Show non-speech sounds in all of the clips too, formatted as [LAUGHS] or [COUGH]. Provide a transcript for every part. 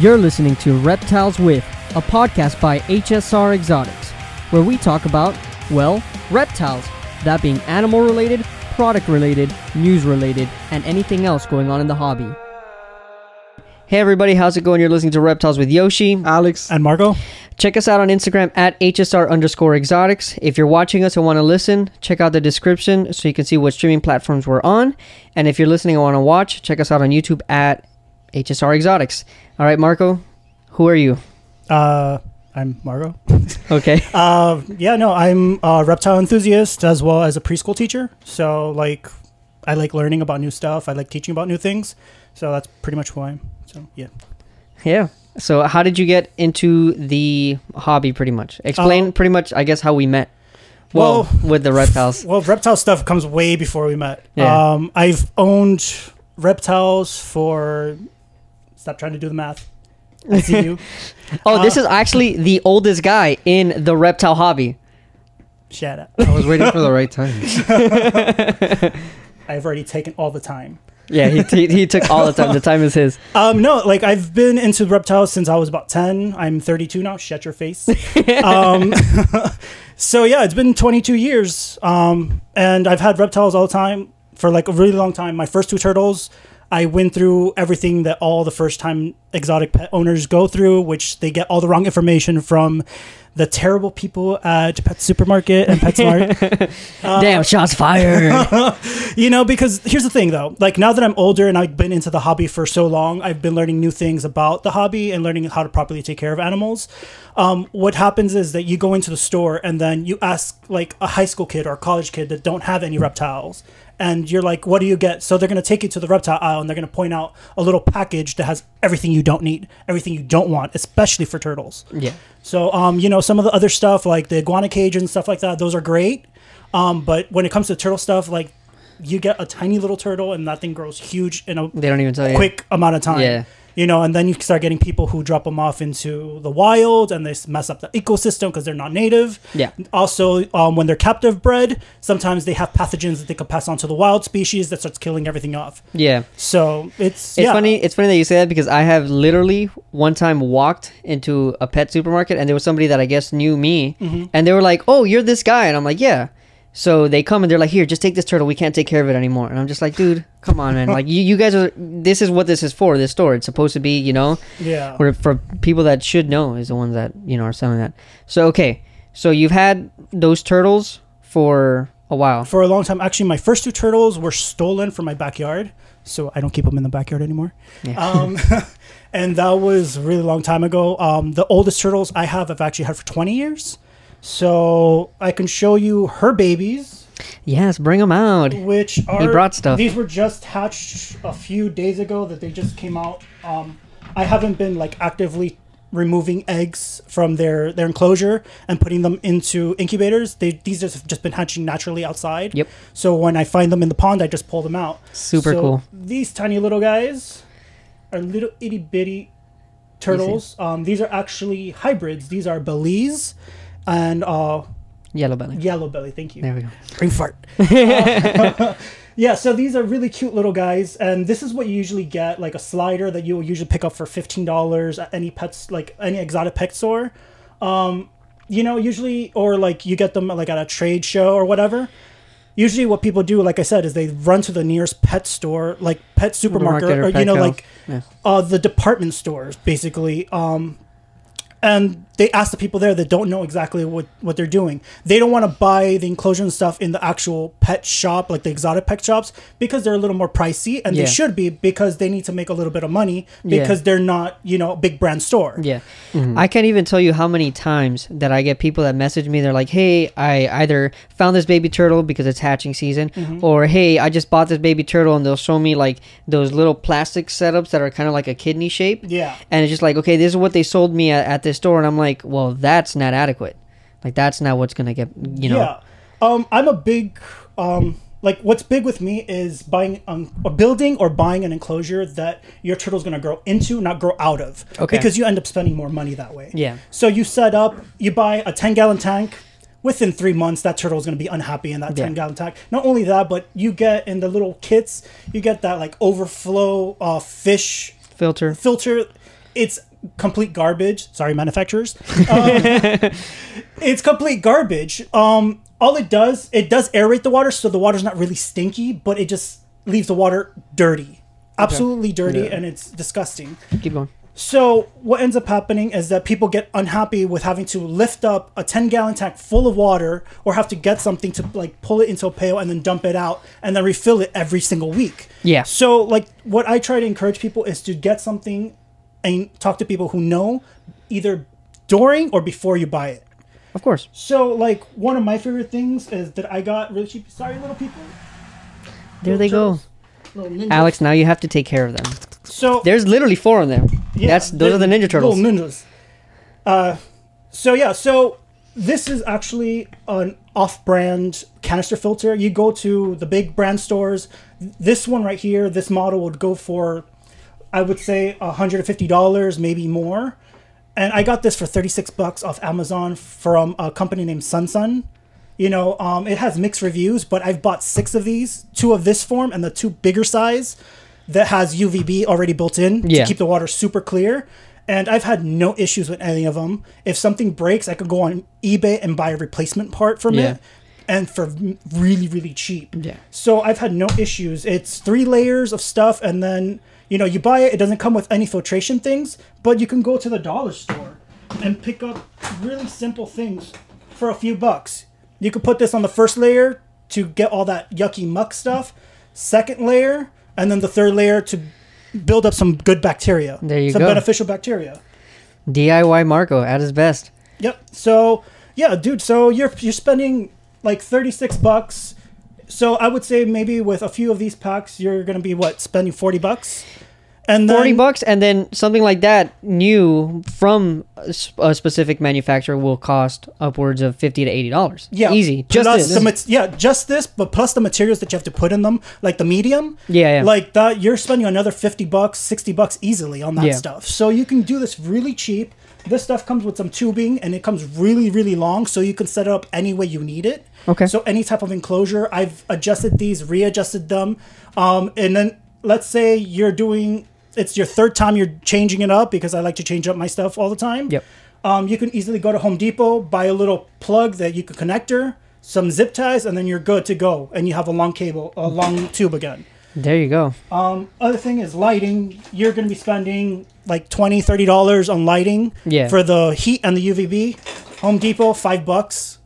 You're listening to Reptiles With, a podcast by HSR Exotics, where we talk about, well, reptiles, that being animal related, product related, news related, and anything else going on in the hobby. Hey everybody, how's it going? You're listening to Reptiles with Yoshi. Alex. And Marco. Check us out on Instagram at HSR underscore exotics. If you're watching us and want to listen, check out the description so you can see what streaming platforms we're on. And if you're listening and want to watch, check us out on YouTube at HSR Exotics. All right, Marco, who are you? Uh, I'm Margot. [LAUGHS] Okay. [LAUGHS] Uh, yeah, no, I'm a reptile enthusiast as well as a preschool teacher. So, like, I like learning about new stuff. I like teaching about new things. So that's pretty much who I am. So, yeah. yeah. So, how did you get into the hobby pretty much? Explain Uh, pretty much, I guess, how we met. Well, Well- with the reptiles. [LAUGHS] Well, reptile stuff comes way before we met. Yeah. Um, I've owned reptiles for. Stop trying to do the math. [LAUGHS] I see you. Oh, this uh, is actually the oldest guy in the reptile hobby. Shut up. I was waiting for the right time. [LAUGHS] I've already taken all the time. Yeah, he, he, he took all the time. The time is his. [LAUGHS] Um, no, like I've been into reptiles since I was about 10. I'm 32 now. Shut your face. um, so yeah, it's been 22 years. Um, and I've had reptiles all the time for like a really long time. My first two turtles, I went through everything that all the first time exotic pet owners go through, which they get all the wrong information from the terrible people at Pet Supermarket and PetSmart. [LAUGHS] Uh, Damn, shots fired. [LAUGHS] you know, because here's the thing though. Like now that I'm older and I've been into the hobby for so long, I've been learning new things about the hobby and learning how to properly take care of animals. Um, what happens is that you go into the store and then you ask like a high school kid or a college kid that don't have any reptiles. And you're like, what do you get? So they're going to take you to the reptile aisle and they're going to point out a little package that has everything you don't need, everything you don't want, especially for turtles. yeah. So, um, you know, some of the other stuff like the iguana cage and stuff like that, those are great. Um, but when it comes to turtle stuff, like you get a tiny little turtle and that thing grows huge in a They don't even tell you. quick amount of time. Yeah. You know, and then you start getting people who drop them off into the wild and they mess up the ecosystem because they're not native. Yeah. Also, um, when they're captive bred, sometimes they have pathogens that they could pass on to the wild species that starts killing everything off. Yeah. So it's It's yeah. funny. It's funny that you say that because I have literally one time walked into a pet supermarket and there was somebody that I guess knew me, Mm-hmm. and they were like, "Oh, you're this guy," and I'm like, "Yeah." So they come and they're like, "Here, just take this turtle. We can't take care of it anymore." And I'm just like, "Dude, come on, man! Like you, you guys are. This is what this is for. This store. It's supposed to be, you know, Yeah. for for people that should know is the ones that you know are selling that. So okay, so you've had those turtles for a while. for a long time. Actually, my first two turtles were stolen from my backyard, so I don't keep them in the backyard anymore. Yeah. Um, [LAUGHS] and that was a really long time ago. Um, the oldest turtles I have, I've actually had for 20 years. So I can show you her babies, Yes, bring them out. which are he brought stuff. These were just hatched a few days ago that they just came out. Um, I haven't been like actively removing eggs from their their enclosure and putting them into incubators. They these have just been hatching naturally outside. Yep. So when I find them in the pond, I just pull them out. Super So cool. These tiny little guys are little itty bitty turtles. Um, these are actually hybrids. These are Belize and uh, Yellow belly. yellow belly. Thank you. There we go. Brain fart. Uh, [LAUGHS] [LAUGHS] yeah, so these are really cute little guys, and this is what you usually get, like a slider that you will usually pick up for fifteen dollars at any pets, like any exotic pet store. Um, you know, usually, or like you get them like at a trade show or whatever. Usually, what people do, like I said, is they run to the nearest pet store, like pet supermarket, Supermarket or or, you know, like Yeah. uh, the department stores, basically. Um, and they ask the people there that don't know exactly what, what they're doing. They don't want to buy the enclosure and stuff in the actual pet shop, like the exotic pet shops, because they're a little more pricey, and Yeah. they should be because they need to make a little bit of money Yeah. because they're not, you know, a big brand store. Yeah. Mm-hmm. I can't even tell you how many times that I get people that message me. They're like, hey, I either found this baby turtle because it's hatching season, Mm-hmm. or hey, I just bought this baby turtle, and they'll show me like those little plastic setups that are kind of like a kidney shape. Yeah. And it's just like, okay, this is what they sold me at, at this store. And I'm like, well, that's not adequate. Like, that's not what's to get, you know. Yeah. Um, I'm a big um, like what's big with me is buying um, a building or buying an enclosure that your turtle's going to grow into, not grow out of. Okay. Because you end up spending more money that way. Yeah. So you set up, you buy a 10 gallon tank. Within three months, that turtle is going to be unhappy in that Yeah. 10 gallon tank. Not only that, but you get in the little kits, you get that like overflow uh, fish Filter. filter. It's complete garbage. Sorry, manufacturers. Um, [LAUGHS] it's complete garbage. Um, all it does, it does aerate the water, so the water's not really stinky, but it just leaves the water dirty, absolutely dirty, Yeah. and it's disgusting. Keep going. So what ends up happening is that people get unhappy with having to lift up a 10 gallon tank full of water or have to get something to like pull it into a pail and then dump it out and then refill it every single week. Yeah. So like what I try to encourage people is to get something and talk to people who know either during or before you buy it. Of course. So like one of my favorite things is that I got really cheap. Sorry, little people. There they go. Alex, now you have to take care of them. So There's literally four of them. Yeah, That's those are the Ninja Turtles. Little ninjas. Uh, so yeah, so this is actually an off-brand canister filter. You go to the big brand stores. This one right here, this model would go for, I would say, hundred and fifty dollars, maybe more. And I got this for thirty-six bucks off Amazon from a company named SunSun. You know, um, it has mixed reviews, but I've bought six of these, two of this form and the two bigger size that has UVB already built in Yeah. to keep the water super clear. And I've had no issues with any of them. If something breaks, I could go on eBay and buy a replacement part from Yeah. it, and for really, really cheap. Yeah. So I've had no issues. It's three layers of stuff, and then you know you buy it. It doesn't come with any filtration things, but you can go to the dollar store and pick up really simple things for a few bucks. You could put this on the first layer to get all that yucky muck stuff. Second layer, and then the third layer to build up some good bacteria. There you some go. beneficial bacteria. DIY Marco at his best. Yep. So yeah, dude. So you're you're spending like thirty six bucks. So I would say maybe with a few of these packs, you're gonna be what spending forty bucks, and then, Forty bucks, and then something like that new from a specific manufacturer will cost upwards of fifty to eighty dollars. Yeah, easy. Just this. the yeah, just this, but plus the materials that you have to put in them, like the medium. Yeah, yeah. Like that, you're spending another fifty bucks, sixty bucks easily on that Yeah. stuff. So you can do this really cheap. This stuff comes with some tubing, and it comes really, really long, so you can set it up any way you need it. Okay. So any type of enclosure, I've adjusted these, readjusted them, um, and then let's say you're doing. It's your third time you're changing it up because I like to change up my stuff all the time. Yep. Um, you can easily go to Home Depot, buy a little plug that you could connector, some zip ties, and then you're good to go. And you have a long cable, a long tube again. There you go. Um, other thing is lighting. You're going to be spending like 20 $30 on lighting Yeah. for the heat and the UVB. Home Depot, five bucks.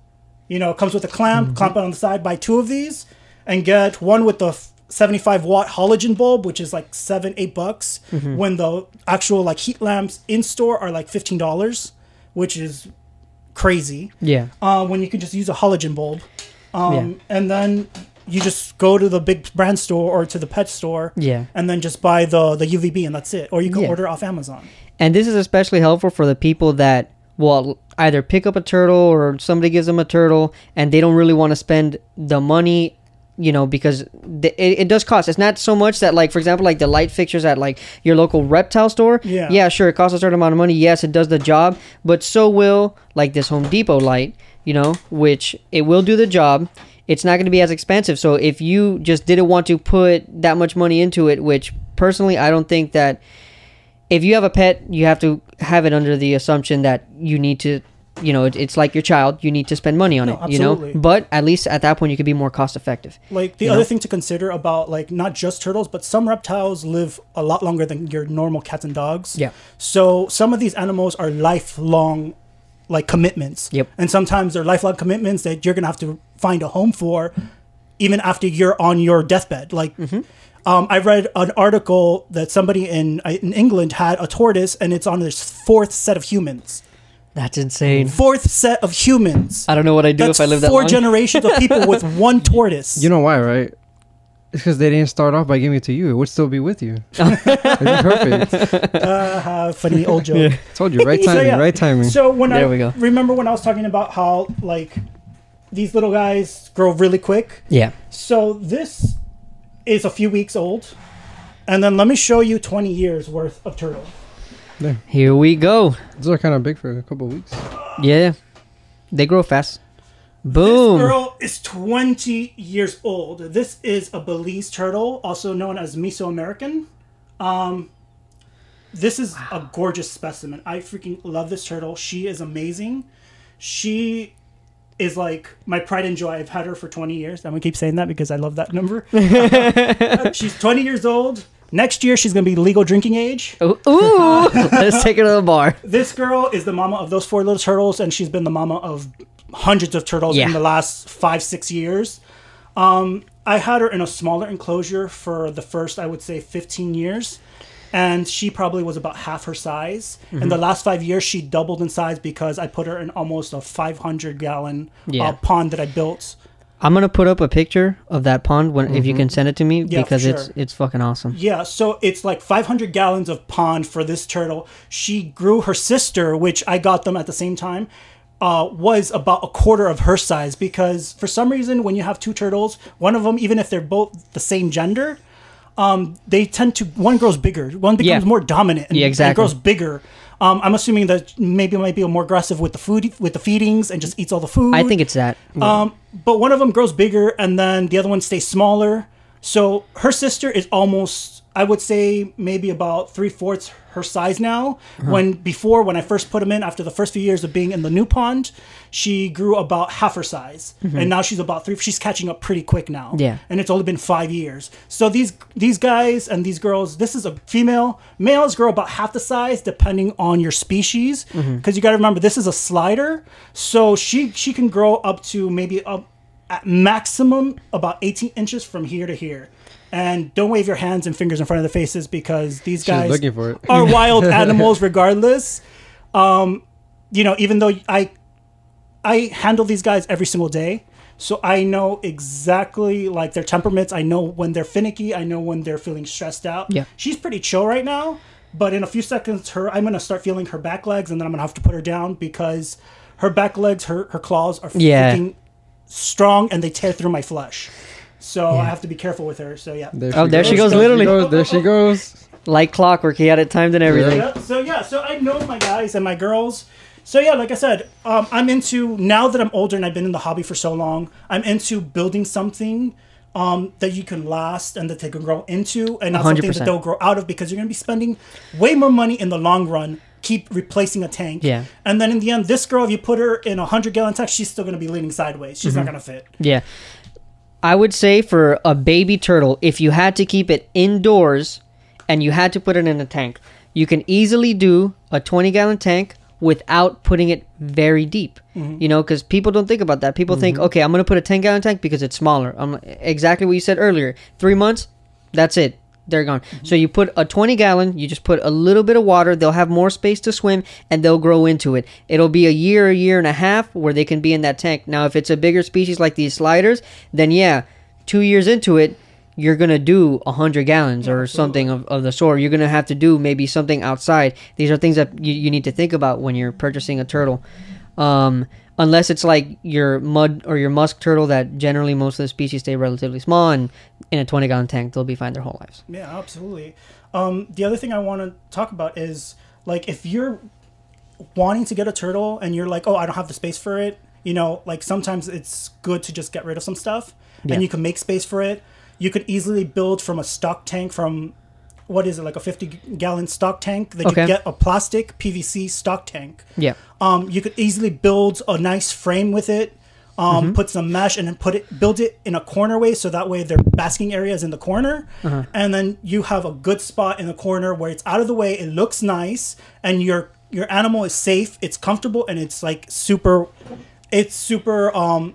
You know, it comes with a clamp, Mm-hmm. clamp it on the side, buy two of these, and get one with the 75 watt halogen bulb, which is like seven, eight bucks. Mm-hmm. When the actual like heat lamps in store are like $15, which is crazy Yeah. uh, when you can just use a halogen bulb. Um, Yeah. And then you just go to the big brand store or to the pet store Yeah. and then just buy the, the UVB and that's it. Or you can Yeah. order off Amazon. And this is especially helpful for the people that will either pick up a turtle or somebody gives them a turtle and they don't really want to spend the money, you know, because the, it, it does cost. It's not so much that, like, for example, like the light fixtures at like your local reptile store. Yeah. Yeah, sure, it costs a certain amount of money. Yes, it does the job, but so will like this Home Depot light, you know, which it will do the job. It's not going to be as expensive. So if you just didn't want to put that much money into it, which personally I don't think that if you have a pet, you have to have it under the assumption that you need to, you know, it, it's like your child. You need to spend money on No, it, you know. But at least at that point, you could be more cost effective. Like the other know? thing to consider about like not just turtles, but some reptiles live a lot longer than your normal cats and dogs. Yeah. So some of these animals are lifelong like commitments. Yep. And sometimes they're lifelong commitments that you're gonna have to find a home for even after you're on your deathbed. Like Mm-hmm. um, I read an article that somebody in in England had a tortoise and it's on this fourth set of humans. That's insane. Fourth set of humans. I don't know what I'd do That's if I lived that four long. generations of people with [LAUGHS] one tortoise. You know why, right? It's because they didn't start off by giving it to you. It would still be with you. [LAUGHS] It'd be perfect. uh, funny old joke. Told you, right [LAUGHS] So, timing, yeah. right timing. So when There I we go. remember when I was talking about how like these little guys grow really quick. yeah. So this is a few weeks old, and then let me show you 20 years worth of turtle. Here we go. These are kind of big for a couple of weeks. Yeah. They grow fast. Boom. This girl is 20 years old. This is a Belize turtle, also known as Mesoamerican. Um, this is a gorgeous specimen. I freaking love this turtle. She is amazing. She is like my pride and joy. I've had her for 20 years. I'm gonna keep saying that because I love that number. [LAUGHS] [LAUGHS] she's 20 years old. Next year, she's gonna be legal drinking age. Ooh, ooh. [LAUGHS] let's take her to the bar. This girl is the mama of those four little turtles, and she's been the mama of hundreds of turtles Yeah. in the last five, six years. Um, I had her in a smaller enclosure for the first, I would say, 15 years. And she probably was about half her size. Mm-hmm. In the last five years, she doubled in size because I put her in almost a 500 gallon Yeah. uh, pond that I built. I'm gonna put up a picture of that pond when if you can send it to me Mm-hmm. Yeah, because it's it's fucking awesome. Yeah, so it's like 500 gallons of pond for this turtle. She grew her sister, which I got them at the same time, uh, was about a quarter of her size because for some reason, when you have two turtles, one of them, even if they're both the same gender, um, they tend to one grows bigger, one becomes Yeah. more dominant, and, Yeah, and grows bigger. Um, I'm assuming that maybe it might be more aggressive with the food, with the feedings, and just eats all the food. I think it's that. Um, but one of them grows bigger, and then the other one stays smaller. So her sister is almost, I would say, maybe about three fourths her size now. Uh-huh. When before, when I first put them in, after the first few years of being in the new pond, she grew about half her size, and now she's about three. She's catching up pretty quick now. Mm-hmm. Yeah. and it's only been five years. So these these guys and these girls, this is a female. Males grow about half the size depending on your species, because Mm-hmm. you got to remember this is a slider. So she she can grow up to maybe up at maximum about 18 inches from here to here. And don't wave your hands and fingers in front of their faces because these She's guys looking for it. are [LAUGHS] wild animals regardless. Um, you know, even though I I handle these guys every single day. So I know exactly like their temperaments. I know when they're finicky. I know when they're feeling stressed out. Yeah. She's pretty chill right now, but in a few seconds her I'm gonna start feeling her back legs and then I'm gonna have to put her down because her back legs, her her claws are Yeah. freaking strong and they tear through my flesh. So I have to be careful with her. So yeah. There Oh, there she goes, literally. There she goes. There she goes. Like clockwork, he had it timed and everything. Yeah, so yeah, so I know my guys and my girls. So yeah, like I said, um, I'm into now that I'm older and I've been in the hobby for so long. I'm into building something um, that you can last and that they can grow into, and not something 100%. that they'll grow out of because you're going to be spending way more money in the long run. Keep replacing a tank, Yeah. and then in the end, this girl, if you put her in a hundred gallon tank, she's still going to be leaning sideways. She's Mm-hmm. not going to fit. Yeah. I would say for a baby turtle, if you had to keep it indoors and you had to put it in a tank, you can easily do a 20 gallon tank without putting it very deep. Mm-hmm. You know, because people don't think about that. People think, mm-hmm. okay, I'm going to put a 10 gallon tank because it's smaller. I'm exactly what you said earlier. Three months, that's it. They're gone. So you put a 20 gallon, you just put a little bit of water, they'll have more space to swim and they'll grow into it. It'll be a year, a year and a half where they can be in that tank. Now, if it's a bigger species like these sliders, then yeah, two years into it, you're gonna do 100 gallons or something of, of the sort. You're gonna have to do maybe something outside. These are things that you, you need to think about when you're purchasing a turtle. Um, unless it's like your mud or your musk turtle that generally most of the species stay relatively small and in a 20 gallon tank they'll be fine their whole lives. Yeah, absolutely. Um, the other thing I want to talk about is like if you're wanting to get a turtle and you're like, oh, I don't have the space for it. You know, like sometimes it's good to just get rid of some stuff, Yeah. and you can make space for it. You could easily build from a stock tank from what is it like a 50 gallon stock tank that Okay. you get a plastic PVC stock tank. Yeah. Um, you could easily build a nice frame with it. Um, Mm-hmm. put some mesh and then put it, build it in a corner way, so that way their basking area is in the corner, Uh-huh. and then you have a good spot in the corner where it's out of the way. It looks nice, and your your animal is safe. It's comfortable, and it's like super, it's super um,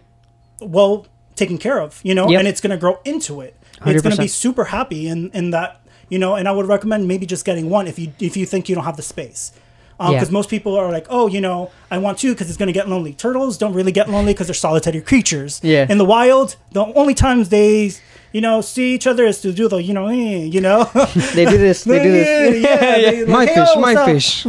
well taken care of, you know, Yep. and it's gonna grow into it. It's gonna be super happy in in that, you know. And I would recommend maybe just getting one if you if you think you don't have the space because Yeah. most people are like, oh, you know, I want two because it's going to get lonely. Turtles don't really get lonely because they're solitary creatures. Yeah. In the wild, the only times they, you know, see each other is to do the, you know, eh, you know. [LAUGHS] They do this. They do this. [LAUGHS] [LAUGHS] yeah, they like, My "Hey, fish, oh, my up?" fish.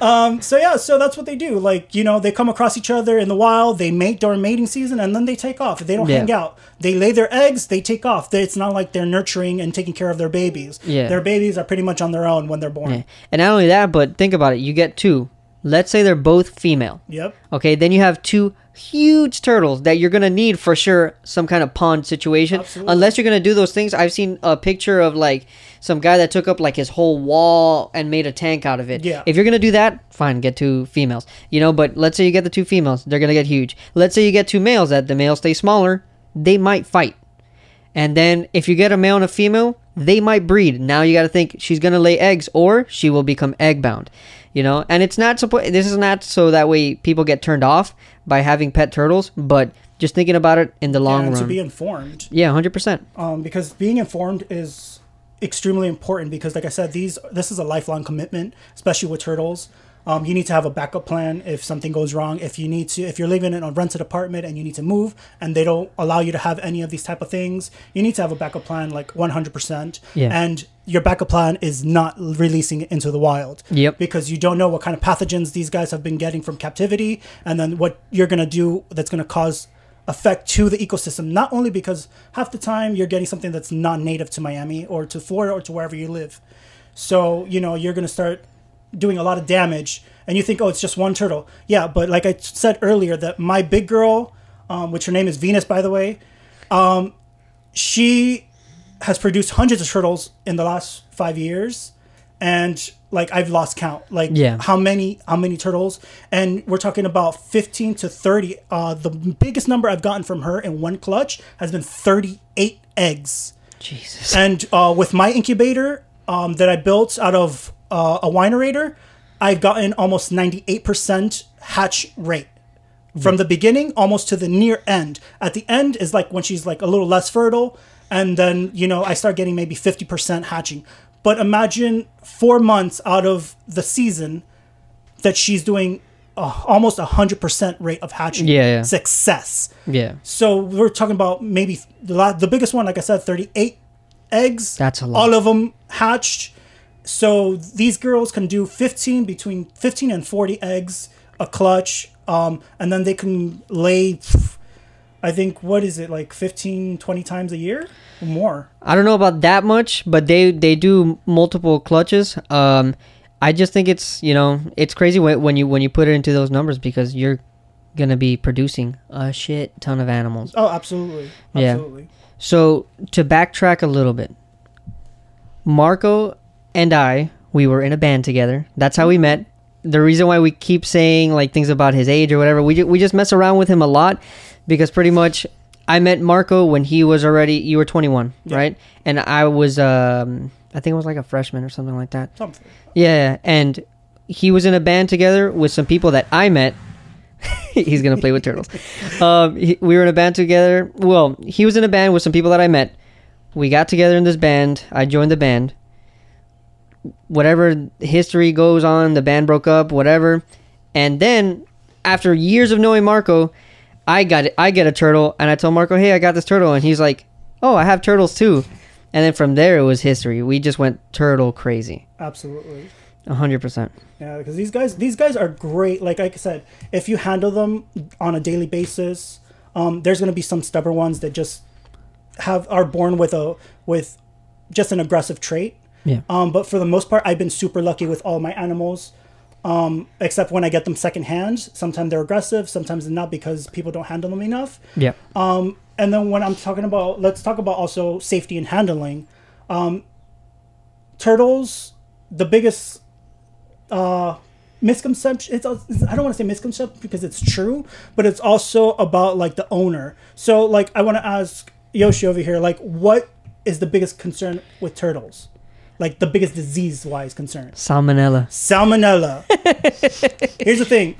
Um, so yeah, so that's what they do. Like, you know, they come across each other in the wild, they mate during mating season, and then they take off. They don't Yeah. hang out. They lay their eggs, they take off. They- It's not like they're nurturing and taking care of their babies. Yeah. Their babies are pretty much on their own when they're born. Yeah. And not only that, but think about it. You get two. Let's say they're both female. Yep. Okay, then you have two huge turtles that you're gonna need for sure some kind of pond situation. Absolutely. Unless you're gonna do those things. I've seen a picture of like some guy that took up like his whole wall and made a tank out of it. Yeah. If you're gonna do that, fine, get two females. You know, but let's say you get the two females, they're gonna get huge. Let's say you get two males that the males stay smaller, they might fight. And then if you get a male and a female, they might breed. Now you got to think she's going to lay eggs or she will become egg bound. You know, and it's not supposed this is not so that way people get turned off by having pet turtles, but just thinking about it in the long and run. to be informed. yeah, 100%. um, because being informed is extremely important because like i said these this is a lifelong commitment especially with turtles um, you need to have a backup plan if something goes wrong if you need to if you're living in a rented apartment and you need to move and they don't allow you to have any of these type of things you need to have a backup plan like 100% Yeah. and your backup plan is not releasing it into the wild. Yep. because you don't know what kind of pathogens these guys have been getting from captivity and then what you're going to do that's going to cause effect to the ecosystem. Not only because half the time you're getting something that's not native to Miami or to Florida or to wherever you live. So you know you're going to start doing a lot of damage and you think oh it's just one turtle. Yeah but like I said earlier that my big girl um, which her name is Venus by the way um, she has produced hundreds of turtles in the last five years and like i've lost count like Yeah. how many how many turtles and we're talking about 15 to 30 uh the biggest number i've gotten from her in one clutch has been 38 eggs Jesus. and uh, with my incubator um, that I built out of uh, a winerator, I've gotten almost 98% hatch rate. From the beginning almost to the near end. At the end is like when she's like a little less fertile, and then, you know, I start getting maybe 50% hatching. But imagine four months out of the season that she's doing uh, almost a 100% rate of hatching Yeah, yeah. success. Yeah. So we're talking about maybe the la- the biggest one, like I said, thirty eight eggs. That's a lot. All of them hatched. So these girls can do fifteen between fifteen and forty eggs a clutch, um, and then they can lay. I think what is it like 15, 20 times a year or more? I don't know about that much, but they they do multiple clutches. Um, I just think it's you know it's crazy when, when you when you put it into those numbers because you're gonna be producing a shit ton of animals. Oh, absolutely, Yeah. So to backtrack a little bit, Marco and I we were in a band together. That's how we met. The reason why we keep saying like things about his age or whatever, we ju- we just mess around with him a lot because pretty much I met Marco when he was already you were 21, Yeah. right? And I was um I think I was like a freshman or something like that. Something. Yeah, and he was in a band together with some people that I met. [LAUGHS] He's gonna play with turtles. [LAUGHS] Um, he, we were in a band together. Well, he was in a band with some people that I met. We got together in this band. I joined the band. Whatever history goes on, the band broke up. Whatever, and then after years of knowing Marco, I got it. I get a turtle, and I told Marco, "Hey, I got this turtle," and he's like, "Oh, I have turtles too." And then from there, it was history. We just went turtle crazy. Absolutely. A hundred percent. Yeah, because these guys, these guys are great. Like, like I said, if you handle them on a daily basis, um, there's gonna be some stubborn ones that just have are born with a with just an aggressive trait. Yeah. Um, but for the most part, I've been super lucky with all my animals. Um, except when I get them secondhand, sometimes they're aggressive, sometimes they're not because people don't handle them enough. Yeah. Um, and then when I'm talking about, let's talk about also safety and handling. Um, turtles, the biggest uh, misconception. It's, it's I don't want to say misconception because it's true, but it's also about like the owner. So like I want to ask Yoshi over here, like what is the biggest concern with turtles? Like the biggest disease wise concern? Salmonella. Salmonella. [LAUGHS] Here's the thing.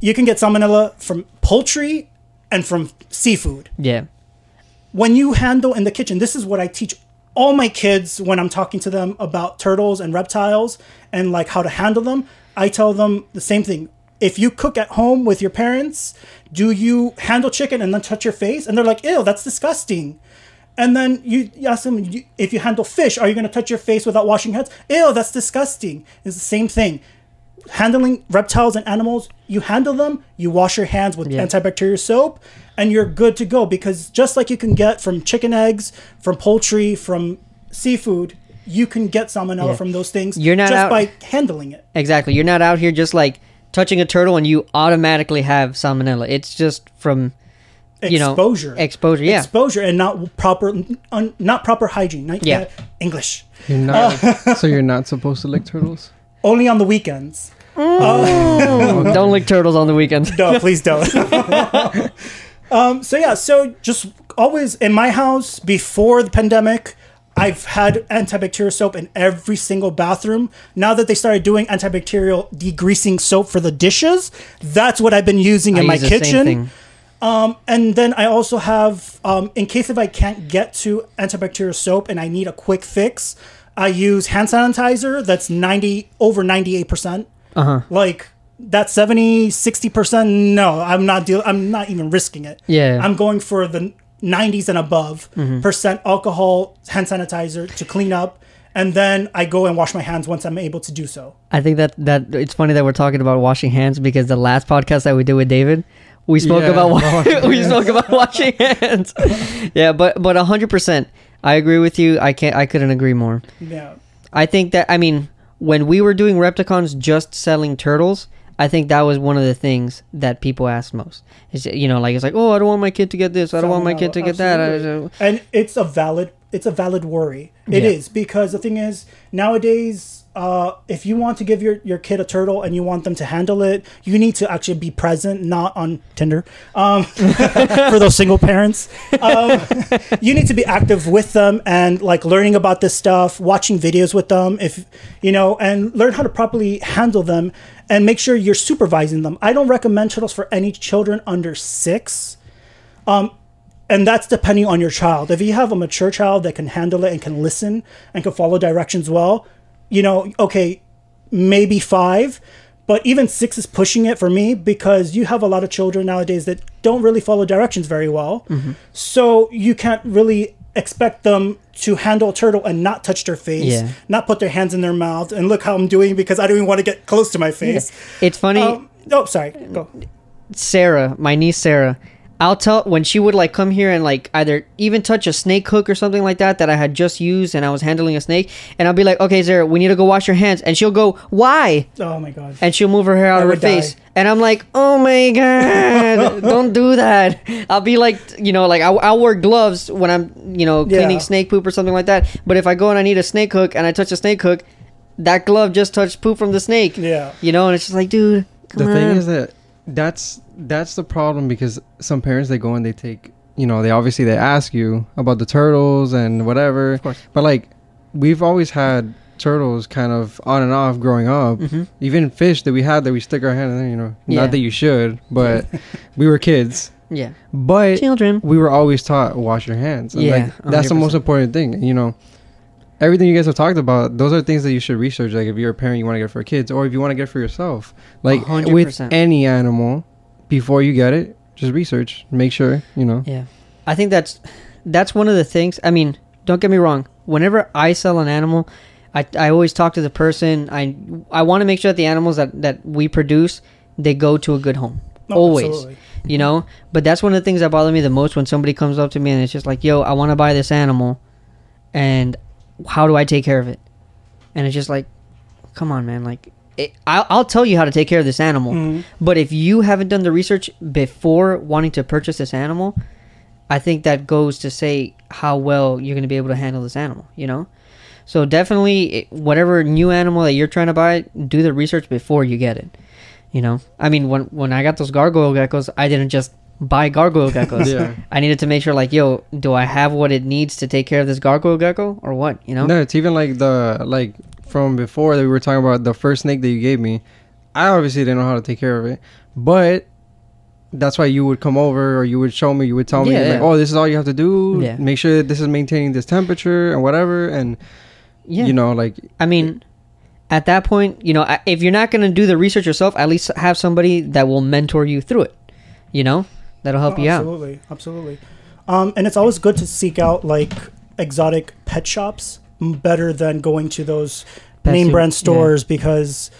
You can get salmonella from poultry and from seafood Yeah. when you handle in the kitchen, this is what I teach all my kids when I'm talking to them about turtles and reptiles and like how to handle them. I tell them the same thing. If you cook at home with your parents, do you handle chicken and then touch your face? And they're like, ew, that's disgusting. And then you you ask them, you- if you handle fish, are you going to touch your face without washing hands? Ew, that's disgusting. It's the same thing. Handling reptiles and animals, you handle them, you wash your hands with Yeah. antibacterial soap, and you're good to go. Because just like you can get from chicken eggs, from poultry, from seafood, you can get salmonella Yeah. from those things You're not just out- by handling it. Exactly. You're not out here just like touching a turtle and you automatically have salmonella. It's just from you know Exposure. exposure. Yeah, exposure and not proper un, not proper hygiene. Not, Yeah. uh, English. You're not. so you're not [LAUGHS] supposed to lick turtles. Only on the weekends. don't lick turtles on the weekends. No, please don't. [LAUGHS] um, so yeah, so just always in my house before the pandemic, I've had antibacterial soap in every single bathroom. Now that they started doing antibacterial degreasing soap for the dishes, that's what I've been using in I my use the same kitchen. Um, and then I also have, um, in case if I can't get to antibacterial soap and I need a quick fix, I use hand sanitizer that's 90 over 98%. Uh-huh. Like that 70, 60%, no, I'm not deal I'm not even risking it. Yeah. I'm going for the 90s and above Mm-hmm. percent alcohol hand sanitizer to clean up and then I go and wash my hands once I'm able to do so. I think that that it's funny that we're talking about washing hands because the last podcast that we did with David, we spoke Yeah, about [LAUGHS] wa- washing we hands. spoke about washing [LAUGHS] hands. yeah, but but hundred percent, I agree with you. I can't. I couldn't agree more. Yeah. I think that I mean when we were doing Repticons just selling turtles, I think that was one of the things that people asked most. Is you know like it's like oh I don't want my kid to get this, I don't want my kid to get that. Absolutely. don't- and it's a valid it's a valid worry It is Yeah. because the thing is nowadays uh, if you want to give your, your kid a turtle and you want them to handle it you need to actually be present not on tinder um, [LAUGHS] for those single parents. Um, you need to be active with them and like learning about this stuff watching videos with them if you know and learn how to properly handle them and make sure you're supervising them. I don't recommend turtles for any children under six. And that's depending on your child. If you have a mature child that can handle it and can listen and can follow directions well, you know, okay, maybe five, but even six is pushing it for me because you have a lot of children nowadays that don't really follow directions very well. Mm-hmm. So you can't really expect them to handle a turtle and not touch their face, Yeah. not put their hands in their mouth, and look how I'm doing because I don't even want to get close to my face. It's funny. Um, oh, sorry. Go. Sarah, my niece Sarah, I'll tell when she would like come here and like either even touch a snake hook or something like that that I had just used and I was handling a snake, and I'll be like, okay, Sarah, we need to go wash your hands, and she'll go, why? Oh my god. And she'll move her hair out I of her would die. face, and I'm like, oh my god, [LAUGHS] don't do that. I'll be like, you know, like I'll, I'll wear gloves when I'm, you know, cleaning Yeah. snake poop or something like that. But if I go and I need a snake hook and I touch a snake hook, that glove just touched poop from the snake. Yeah. You know, and it's just like, dude, come the on. thing is that that's that's the problem because some parents they go and they take you know they obviously they ask you about the turtles and whatever Of course. but like we've always had turtles kind of on and off growing up Mhm. even fish that we had that we stick our hand in there you know Yeah. not that you should but [LAUGHS] we were kids yeah, but children. we were always taught wash your hands and, Yeah, like, that's the 100%. most important thing you know everything you guys have talked about those are things that you should research like if you're a parent you want to get for kids or if you want to get for yourself like hundred with any animal before you get it just research make sure you know Yeah, I think that's that's one of the things. I mean, don't get me wrong. Whenever I sell an animal, I, I always talk to the person. I I want to make sure that the animals that that we produce they go to a good home. No, always, absolutely. you know. But that's one of the things that bother me the most when somebody comes up to me and it's just like, "Yo, I want to buy this animal, and how do I take care of it?" And it's just like, come on, man. Like, it, I'll, I'll tell you how to take care of this animal. Mhm. But if you haven't done the research before wanting to purchase this animal, I think that goes to say how well you're going to be able to handle this animal, you know? So definitely, whatever new animal that you're trying to buy, do the research before you get it. You know, I mean, when when I got those gargoyle geckos, I didn't just buy gargoyle [LAUGHS] geckos. Yeah. I needed to make sure, like, yo, do I have what it needs to take care of this gargoyle gecko, or what? You know? no it's even like the like from before that we were talking about the first snake that you gave me i obviously didn't know how to take care of it but that's why you would come over or you would show me you would tell me Yeah, like yeah. oh this is all you have to do Yeah. make sure that this is maintaining this temperature and whatever and yeah. you know like I mean, at that point, you know, if you're not going to do the research yourself, at least have somebody that will mentor you through it. You know, that'll help Oh, you out. absolutely, absolutely. Um, and it's always good to seek out like exotic pet shops better than going to those Pet name soup, brand yeah. stores because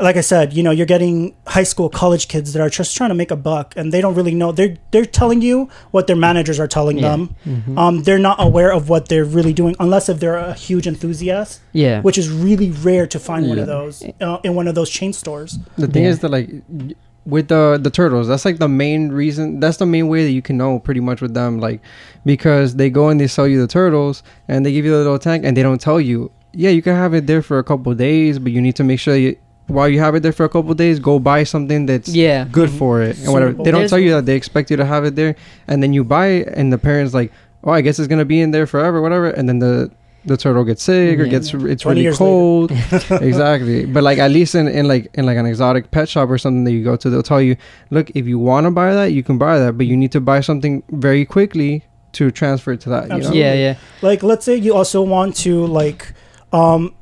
like I said, you know, you're getting high school, college kids that are just trying to make a buck, and they don't really know. They're they're telling you what their managers are telling Yeah. them. Mm-hmm. Um, they're not aware of what they're really doing, unless if they're a huge enthusiast, Yeah. which is really rare to find one of those uh, in one of those chain stores. the thing Yeah. is that like y- with the the turtles. That's like the main reason that's the main way that you can know pretty much with them like because they go and they sell you the turtles and they give you the little tank and they don't tell you. Yeah you can have it there for a couple days but you need to make sure you while you have it there for a couple days go buy something that's Yeah. good for it and whatever. They don't tell you that they expect you to have it there and then you buy it and the parents like oh i guess it's gonna be in there forever whatever and then the the turtle gets sick or Yeah. gets it's really cold. [LAUGHS] Exactly. But like at least in, in like in like an exotic pet shop or something that you go to they'll tell you look if you want to buy that you can buy that but you need to buy something very quickly to transfer it to that you know? Yeah, yeah. like let's say you also want to like um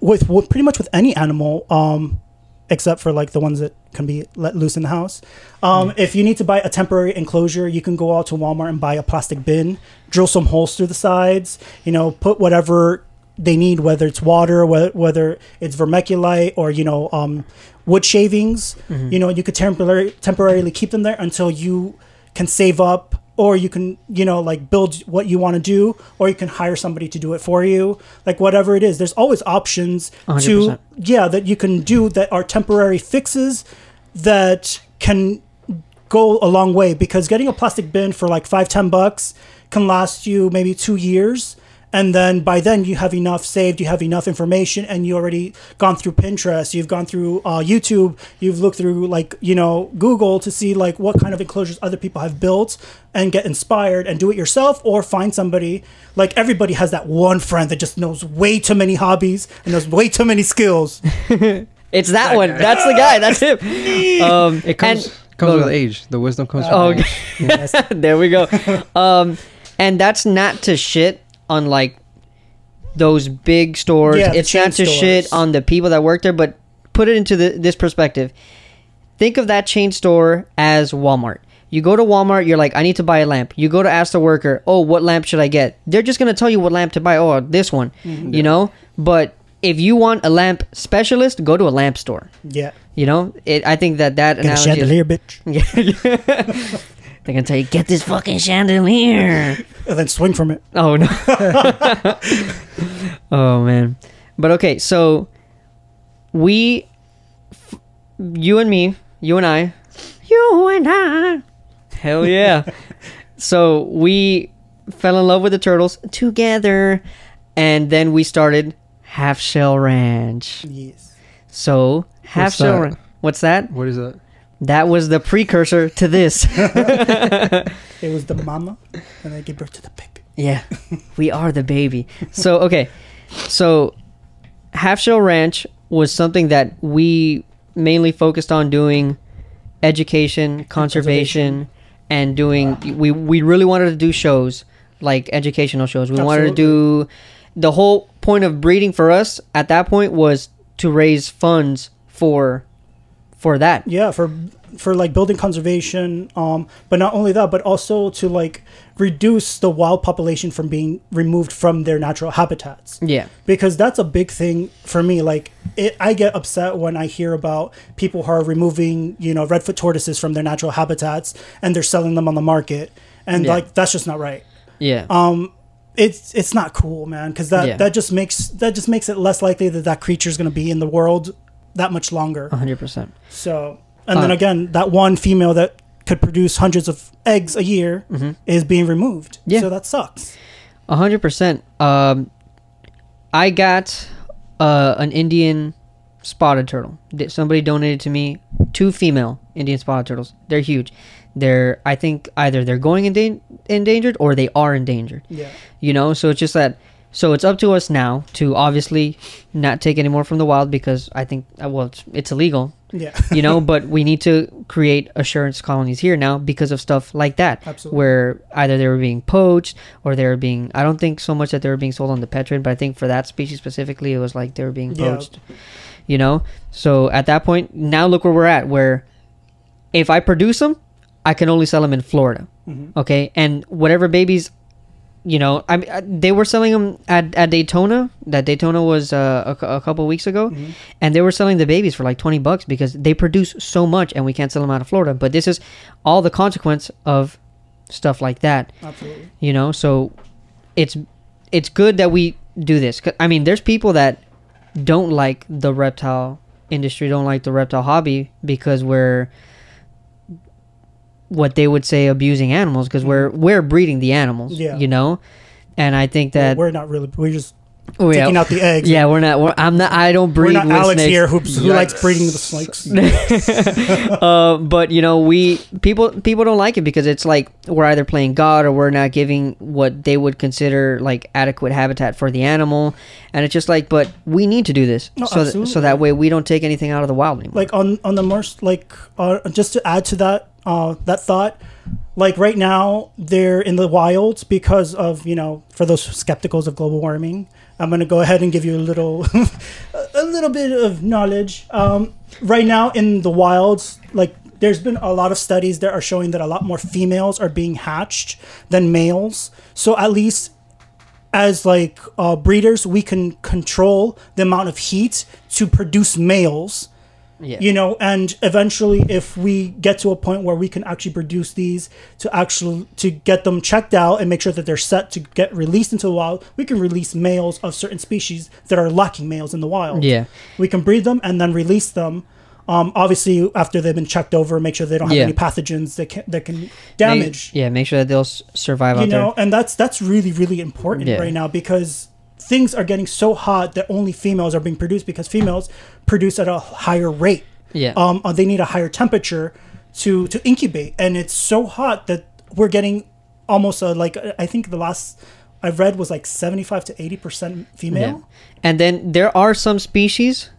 with, with pretty much with any animal um except for like the ones that can be let loose in the house. Um if you need to buy a temporary enclosure you can go out to walmart and buy a plastic bin drill some holes through the sides you know put whatever they need whether it's water whether, whether it's vermiculite or you know um wood shavings. You know you could temporarily temporarily keep them there until you can save up or you can you know like build what you want to do or you can hire somebody to do it for you like whatever it is there's always options to 100%. yeah that you can do that are temporary fixes that can go a long way because getting a plastic bin for like five ten bucks can last you maybe two years and then by then you have enough saved you have enough information and you already gone through pinterest you've gone through uh, youtube you've looked through like you know google to see like what kind of enclosures other people have built and get inspired and do it yourself or find somebody like everybody has that one friend that just knows way too many hobbies and knows way too many skills [LAUGHS] It's that one. That's the guy. That's [LAUGHS] him. Um, it comes and- comes with age the wisdom comes Oh, with okay. age [LAUGHS] there we go. Um, and that's not to shit on like those big stores. Yeah, it's not to stores. shit on the people that work there, but put it into the, this perspective. Think of that chain store as Walmart. You go to Walmart, you're like, I need to buy a lamp. You go to ask the worker, oh, what lamp should I get? They're just gonna tell you what lamp to buy. Oh, this one, Mm-hmm. you know. But if you want a lamp specialist, go to a lamp store. yeah You know, it, I think that that get a analogy. is- chandelier bitch [LAUGHS] yeah. They're gonna tell you, get this fucking chandelier. and then swing from it Oh no. [LAUGHS] oh man. But okay, so we, f- you and me, you and I, you and I, hell yeah. [LAUGHS] so we fell in love with the turtles together, and then we started Half Shell Ranch. yes So Half What's Shell? Ranch. What's that? what is that That was the precursor to this. [LAUGHS] It was the mama, and they gave birth to the baby. Yeah, we are the baby. So okay, so Half Shell Ranch was something that we mainly focused on doing education, conservation, and doing. We we really wanted to do shows like educational shows. We wanted to do. The whole point of breeding for us at that point was to raise funds for for that. Yeah, for for like building conservation, um, but not only that, but also to like reduce the wild population from being removed from their natural habitats. Yeah. because that's a big thing for me. Like, it, I get upset when I hear about people who are removing, you know, redfoot tortoises from their natural habitats and they're selling them on the market, and Yeah. like that's just not right. Yeah. Um, it's it's not cool, man, because that Yeah. that just makes that just makes it less likely that that creature is going to be in the world that much longer. hundred percent. So, and then Uh, again, that one female that could produce hundreds of eggs a year is being removed. Mm-hmm. Yeah. So that sucks. Hundred percent. Um, I got uh, an Indian spotted turtle. That Somebody donated to me two female Indian spotted turtles. They're huge. They're I think either they're going endan- endangered or they are endangered. Yeah. You know, so it's just that. So it's up to us now to obviously not take any more from the wild because I think uh, well it's, it's illegal. Yeah. [LAUGHS] You know, [LAUGHS] but we need to create assurance colonies here now because of stuff like that Absolutely. where either they were being poached or they were being i don't think so much that they were being sold on the pet trade but i think for that species specifically it was like they were being Yeah. poached you know so at that point now look where we're at where if i produce them i can only sell them in florida Mm-hmm. okay and whatever babies you know i mean, uh, they were selling them at, at daytona that daytona was uh, a, a couple weeks ago Mm-hmm. and they were selling the babies for like 20 bucks because they produce so much and we can't sell them out of florida but this is all the consequence of stuff like that Absolutely. you know so it's it's good that we do this i mean there's people that don't like the reptile industry don't like the reptile hobby because we're what they would say abusing animals because we're mm-hmm. we're breeding the animals. Yeah. You know, and I think that we're not really. We're just oh, yeah, taking out the eggs. yeah, we're not. We're, I'm not. I don't We're breed not with Alex snakes. here who, who likes breeding the snakes. [LAUGHS] uh, but you know, we people people don't like it because it's like we're either playing God or we're not giving what they would consider like adequate habitat for the animal, and it's just like, but we need to do this No, so that, so that way we don't take anything out of the wild anymore. like on on the most like uh, just to add to that uh, that thought like right now they're in the wilds because of you know for those skepticals of global warming i'm going to go ahead and give you a little [LAUGHS] a little bit of knowledge. Um, right now in the wilds like there's been a lot of studies that are showing that a lot more females are being hatched than males. So at least as like uh, breeders we can control the amount of heat to produce males yeah. you know and eventually if we get to a point where we can actually produce these to actually to get them checked out and make sure that they're set to get released into the wild we can release males of certain species that are lacking males in the wild Yeah. we can breed them and then release them um, obviously after they've been checked over make sure they don't have Yeah. any pathogens that can that can Make- damage yeah, make sure that they'll survive you know and that's that's really really important Yeah. right now because things are getting so hot that only females are being produced because females produce at a higher rate. Yeah. um, uh, they need a higher temperature to to incubate, and it's so hot that we're getting almost a, like I think the last I've read was like seventy five to eighty percent female. Yeah. And then there are some species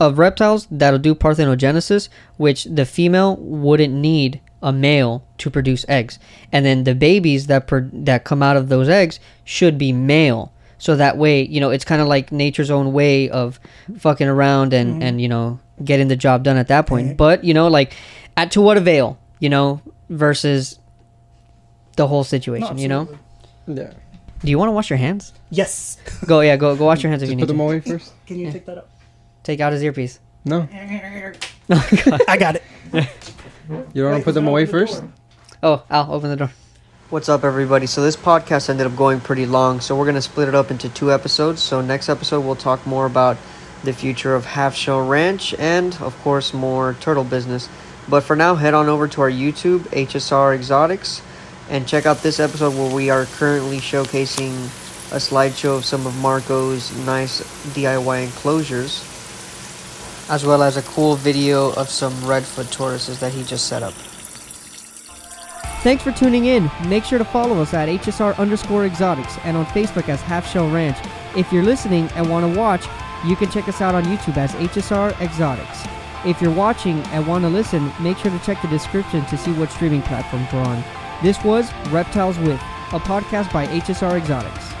of reptiles that'll do parthenogenesis, which the female wouldn't need a male to produce eggs, and then the babies that per- that come out of those eggs should be male. So that way, you know, it's kind of like nature's own way of fucking around and mm-hmm. and you know getting the job done at that point. Right. But you know, like at to what avail, you know, versus the whole No, situation. you know, absolutely. Yeah. do you want to wash your hands? Yes. Go yeah, go go wash your hands if you Just need put to. them away first. Can you take that up? Take out his earpiece. No, [LAUGHS] oh, I got it. you don't want to put them away first. Oh, i'll open the door. What's up, everybody? So this podcast ended up going pretty long, so we're gonna split it up into two episodes. So next episode we'll talk more about the future of Half Shell Ranch and, of course, more turtle business. But for now, head on over to our YouTube, HSR Exotics, and check out this episode where we are currently showcasing a slideshow of some of Marco's nice DIY enclosures, as well as a cool video of some redfoot tortoises that he just set up. Thanks for tuning in. Make sure to follow us at HSR underscore exotics and on Facebook as Half Shell Ranch. If you're listening and want to watch, you can check us out on YouTube as HSR Exotics. If you're watching and want to listen, make sure to check the description to see what streaming platforms we're on. This was Reptiles With, a podcast by HSR Exotics.